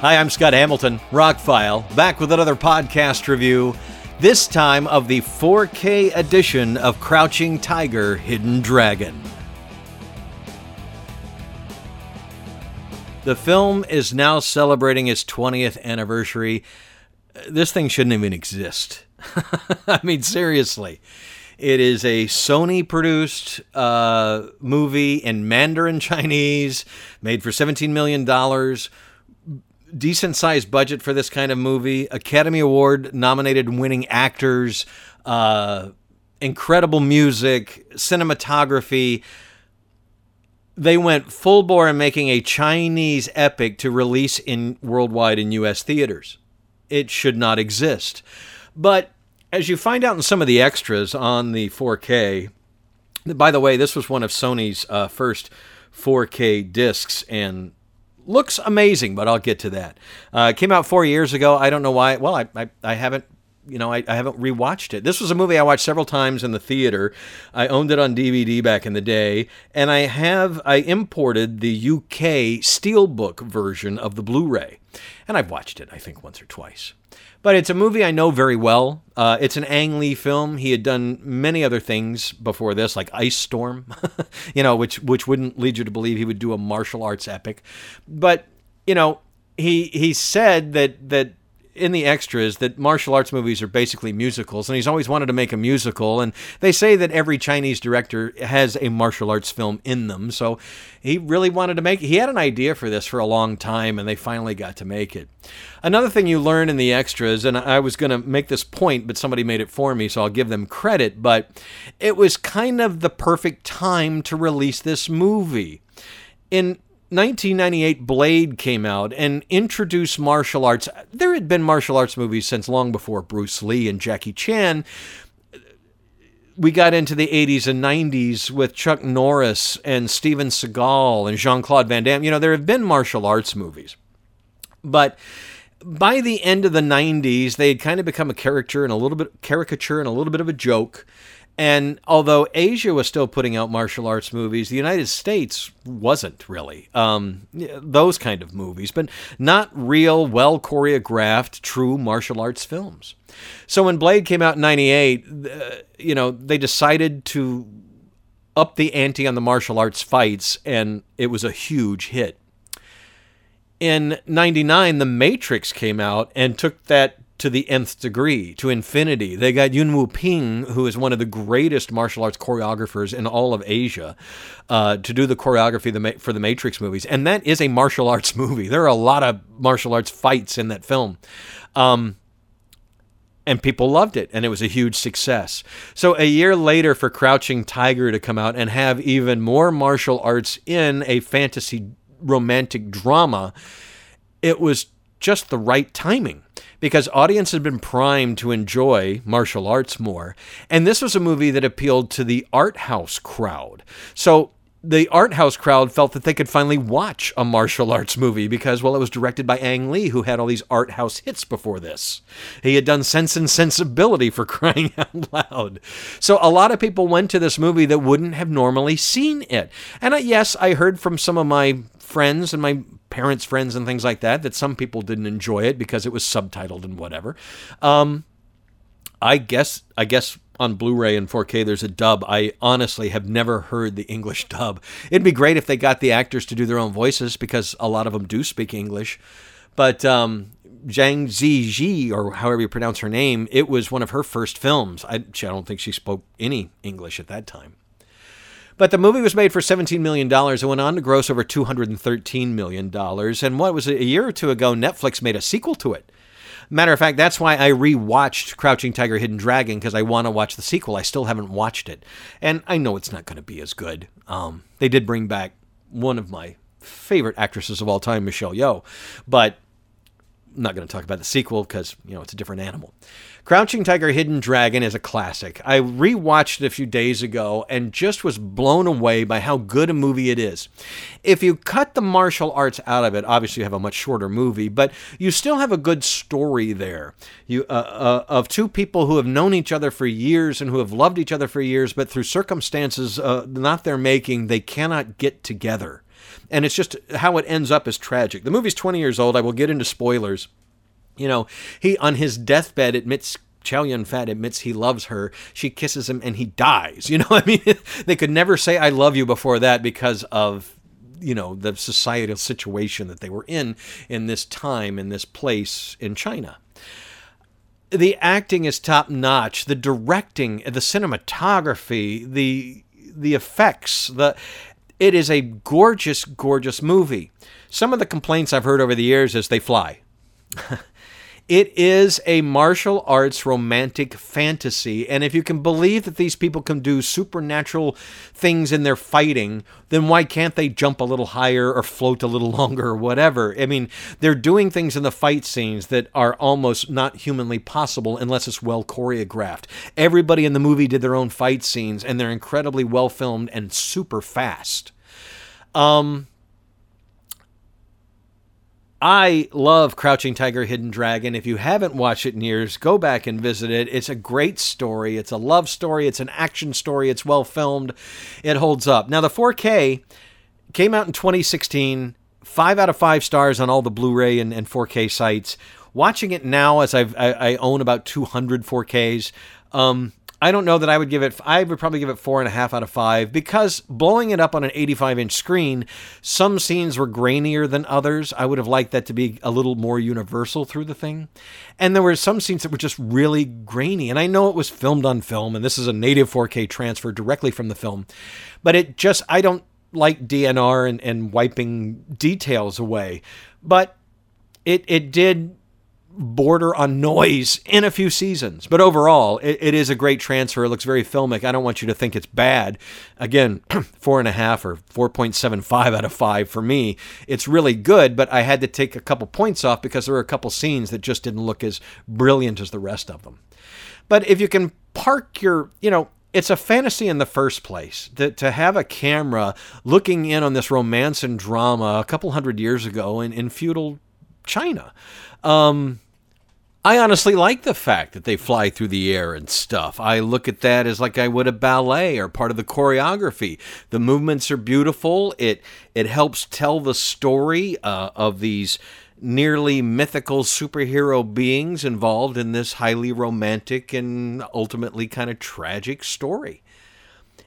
Hi, I'm Scott Hamilton, Rockfile, back with another podcast review, this time of the 4K edition of Crouching Tiger, Hidden Dragon. The film is now celebrating its 20th anniversary. This thing shouldn't even exist. I mean, seriously. It is a Sony produced uh, movie in Mandarin Chinese, made for $17 million decent sized budget for this kind of movie. Academy Award nominated winning actors, uh, incredible music, cinematography. They went full bore in making a Chinese epic to release in worldwide in U.S. theaters. It should not exist. But as you find out in some of the extras on the 4K, by the way, this was one of Sony's uh, first 4K discs, and looks amazing, but I'll get to that. Uh, came out four years ago. I don't know why. Well, I, I, I haven't you know, I, I, haven't rewatched it. This was a movie I watched several times in the theater. I owned it on DVD back in the day, and I have I imported the UK steelbook version of the Blu-ray, and I've watched it I think once or twice. But it's a movie I know very well. Uh, it's an Ang Lee film. He had done many other things before this, like Ice Storm, you know, which which wouldn't lead you to believe he would do a martial arts epic. But you know, he he said that that in the extras that martial arts movies are basically musicals, and he's always wanted to make a musical. And they say that every Chinese director has a martial arts film in them. So he really wanted to make. He had an idea for this for a long time, and they finally got to make it. Another thing you learn in the extras, and I was going to make this point, but somebody made it for me, so I'll give them credit. But it was kind of the perfect time to release this movie. In 1998 Blade came out and introduced martial arts. There had been martial arts movies since long before Bruce Lee and Jackie Chan. We got into the 80s and 90s with Chuck Norris and Steven Seagal and Jean Claude Van Damme. You know, there have been martial arts movies. But by the end of the 90s, they had kind of become a character and a little bit caricature and a little bit of a joke. And although Asia was still putting out martial arts movies, the United States wasn't really um, those kind of movies, but not real, well choreographed, true martial arts films. So when Blade came out in '98, uh, you know they decided to up the ante on the martial arts fights, and it was a huge hit. In '99, The Matrix came out and took that to the nth degree, to infinity. They got Yuen Woo-ping, who is one of the greatest martial arts choreographers in all of Asia, uh, to do the choreography for the Matrix movies. And that is a martial arts movie. There are a lot of martial arts fights in that film. Um, and people loved it, and it was a huge success. So, a year later, for Crouching Tiger to come out and have even more martial arts in a fantasy romantic drama, it was just the right timing because audience had been primed to enjoy martial arts more. And this was a movie that appealed to the art house crowd. So the art house crowd felt that they could finally watch a martial arts movie because, well, it was directed by Ang Lee, who had all these art house hits before this. He had done Sense and Sensibility for crying out loud. So a lot of people went to this movie that wouldn't have normally seen it. And I, yes, I heard from some of my friends and my parents' friends and things like that that some people didn't enjoy it because it was subtitled and whatever. Um, I guess I guess on Blu-ray and 4K there's a dub. I honestly have never heard the English dub. It'd be great if they got the actors to do their own voices because a lot of them do speak English. But um, Zhang Ziyi, or however you pronounce her name, it was one of her first films. I, I don't think she spoke any English at that time. But the movie was made for $17 million and went on to gross over $213 million. And what was it, a year or two ago, Netflix made a sequel to it. Matter of fact, that's why I rewatched Crouching Tiger, Hidden Dragon because I want to watch the sequel. I still haven't watched it, and I know it's not going to be as good. Um, they did bring back one of my favorite actresses of all time, Michelle Yeoh, but I'm not going to talk about the sequel because you know it's a different animal. Crouching Tiger, Hidden Dragon is a classic. I rewatched it a few days ago and just was blown away by how good a movie it is. If you cut the martial arts out of it, obviously you have a much shorter movie, but you still have a good story there. You uh, uh, of two people who have known each other for years and who have loved each other for years, but through circumstances uh, not their making, they cannot get together And it's just how it ends up is tragic. The movie's 20 years old. I will get into spoilers. You know, he on his deathbed admits Chow Yun Fat admits he loves her. She kisses him and he dies. You know, I mean, they could never say I love you before that because of you know the societal situation that they were in in this time in this place in China. The acting is top notch. The directing, the cinematography, the the effects, the it is a gorgeous, gorgeous movie. Some of the complaints I've heard over the years is they fly. It is a martial arts romantic fantasy. And if you can believe that these people can do supernatural things in their fighting, then why can't they jump a little higher or float a little longer or whatever? I mean, they're doing things in the fight scenes that are almost not humanly possible unless it's well choreographed. Everybody in the movie did their own fight scenes, and they're incredibly well filmed and super fast. Um, I love Crouching Tiger, Hidden Dragon. If you haven't watched it in years, go back and visit it. It's a great story. It's a love story. It's an action story. It's well filmed. It holds up. Now, the 4K came out in 2016. Five out of five stars on all the Blu ray and, and 4K sites. Watching it now, as I've, I, I own about 200 4Ks, um, I don't know that I would give it. I would probably give it four and a half out of five because blowing it up on an 85 inch screen, some scenes were grainier than others. I would have liked that to be a little more universal through the thing. And there were some scenes that were just really grainy. And I know it was filmed on film, and this is a native 4K transfer directly from the film, but it just, I don't like DNR and, and wiping details away. But it, it did border on noise in a few seasons. But overall, it, it is a great transfer. It looks very filmic. I don't want you to think it's bad. Again, four and a half or 4.75 out of five for me. It's really good, but I had to take a couple points off because there were a couple scenes that just didn't look as brilliant as the rest of them. But if you can park your, you know, it's a fantasy in the first place that to have a camera looking in on this romance and drama a couple hundred years ago in, in feudal China. Um, I honestly like the fact that they fly through the air and stuff. I look at that as like I would a ballet or part of the choreography. The movements are beautiful. It it helps tell the story uh, of these nearly mythical superhero beings involved in this highly romantic and ultimately kind of tragic story.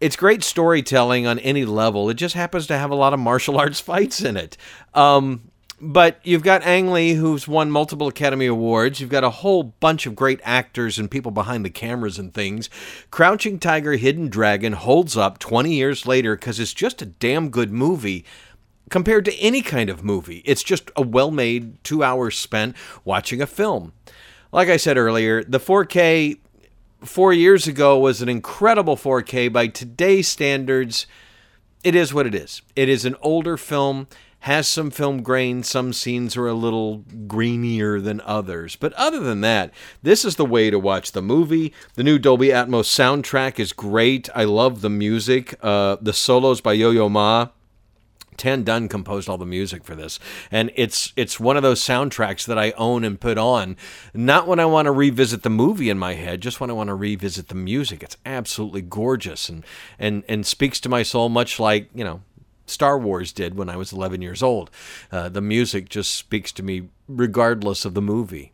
It's great storytelling on any level. It just happens to have a lot of martial arts fights in it. Um, but you've got Ang Lee, who's won multiple Academy Awards. You've got a whole bunch of great actors and people behind the cameras and things. Crouching Tiger, Hidden Dragon holds up 20 years later because it's just a damn good movie compared to any kind of movie. It's just a well made two hours spent watching a film. Like I said earlier, the 4K four years ago was an incredible 4K. By today's standards, it is what it is. It is an older film has some film grain. Some scenes are a little greenier than others. But other than that, this is the way to watch the movie. The new Dolby Atmos soundtrack is great. I love the music. Uh, the solos by Yo Yo Ma. Tan Dun composed all the music for this, and it's it's one of those soundtracks that I own and put on, not when I want to revisit the movie in my head, just when I want to revisit the music. It's absolutely gorgeous and and and speaks to my soul, much like you know Star Wars did when I was 11 years old. Uh, the music just speaks to me regardless of the movie.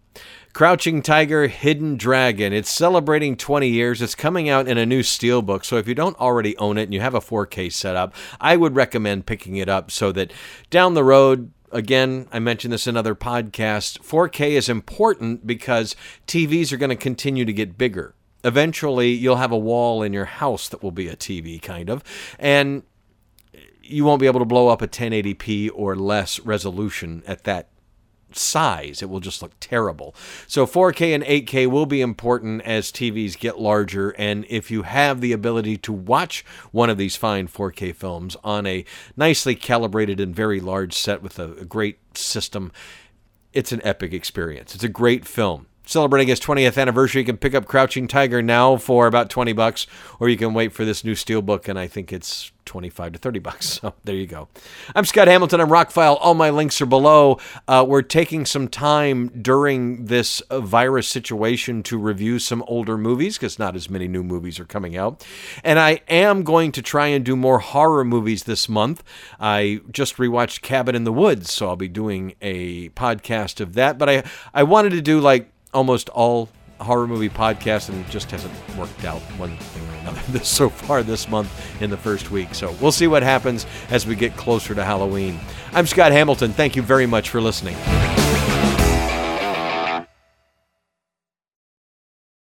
Crouching Tiger, Hidden Dragon. It's celebrating 20 years. It's coming out in a new steelbook. So if you don't already own it and you have a 4K setup, I would recommend picking it up so that down the road, again, I mentioned this in other podcasts, 4K is important because TVs are going to continue to get bigger. Eventually, you'll have a wall in your house that will be a TV, kind of. And you won't be able to blow up a 1080p or less resolution at that size. It will just look terrible. So 4K and 8K will be important as TVs get larger. And if you have the ability to watch one of these fine 4K films on a nicely calibrated and very large set with a, great system, it's an epic experience. It's a great film. Celebrating its 20th anniversary. You can pick up Crouching Tiger now for about 20 bucks, or you can wait for this new Steelbook, and I think it's 25 to 30 bucks. So there you go. I'm Scott Hamilton. I'm Rockfile. All my links are below. Uh, we're taking some time during this virus situation to review some older movies because not as many new movies are coming out. And I am going to try and do more horror movies this month. I just rewatched Cabin in the Woods, so I'll be doing a podcast of that. But I, I wanted to do like almost all horror movie podcast, and just hasn't worked out one thing or another this so far this month in the first week. So we'll see what happens as we get closer to Halloween. I'm Scott Hamilton. Thank you very much for listening.